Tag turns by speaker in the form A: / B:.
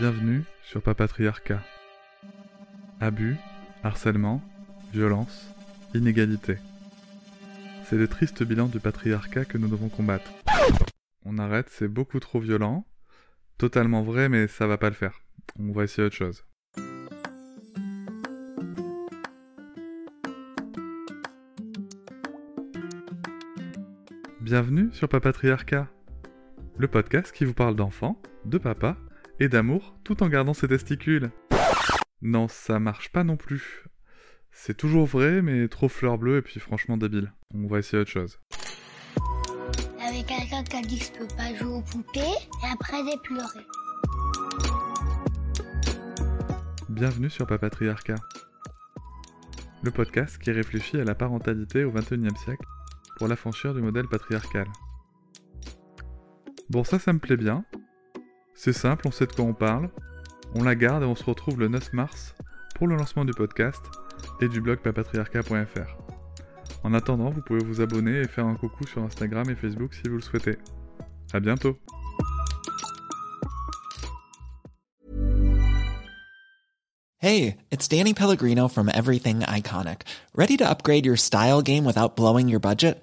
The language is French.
A: Bienvenue sur Papatriarcat. Abus, harcèlement, violence, inégalité. C'est le triste bilan du patriarcat que nous devons combattre. On arrête, c'est beaucoup trop violent. Totalement vrai, mais ça va pas le faire. On va essayer autre chose. Bienvenue sur Papatriarcat, le podcast qui vous parle d'enfants, de papa et d'amour tout en gardant ses testicules. Non, ça marche pas non plus. C'est toujours vrai, mais trop fleur bleue et puis franchement débile. On va essayer autre chose.
B: Avec quelqu'un qui a dit que je peux pas jouer aux poupées et après j'ai pleuré.
A: Bienvenue sur Papatriarcat, le podcast qui réfléchit à la parentalité au XXIe siècle pour l'affranchir du modèle patriarcal. Bon, ça, ça me plaît bien. C'est simple, on sait de quoi on parle. On la garde et on se retrouve le 9 mars pour le lancement du podcast et du blog papatriarca.fr. En attendant, vous pouvez vous abonner et faire un coucou sur Instagram et Facebook si vous le souhaitez. À bientôt
C: Hey, it's Danny Pellegrino from Everything Iconic. Ready to upgrade your style game without blowing your budget?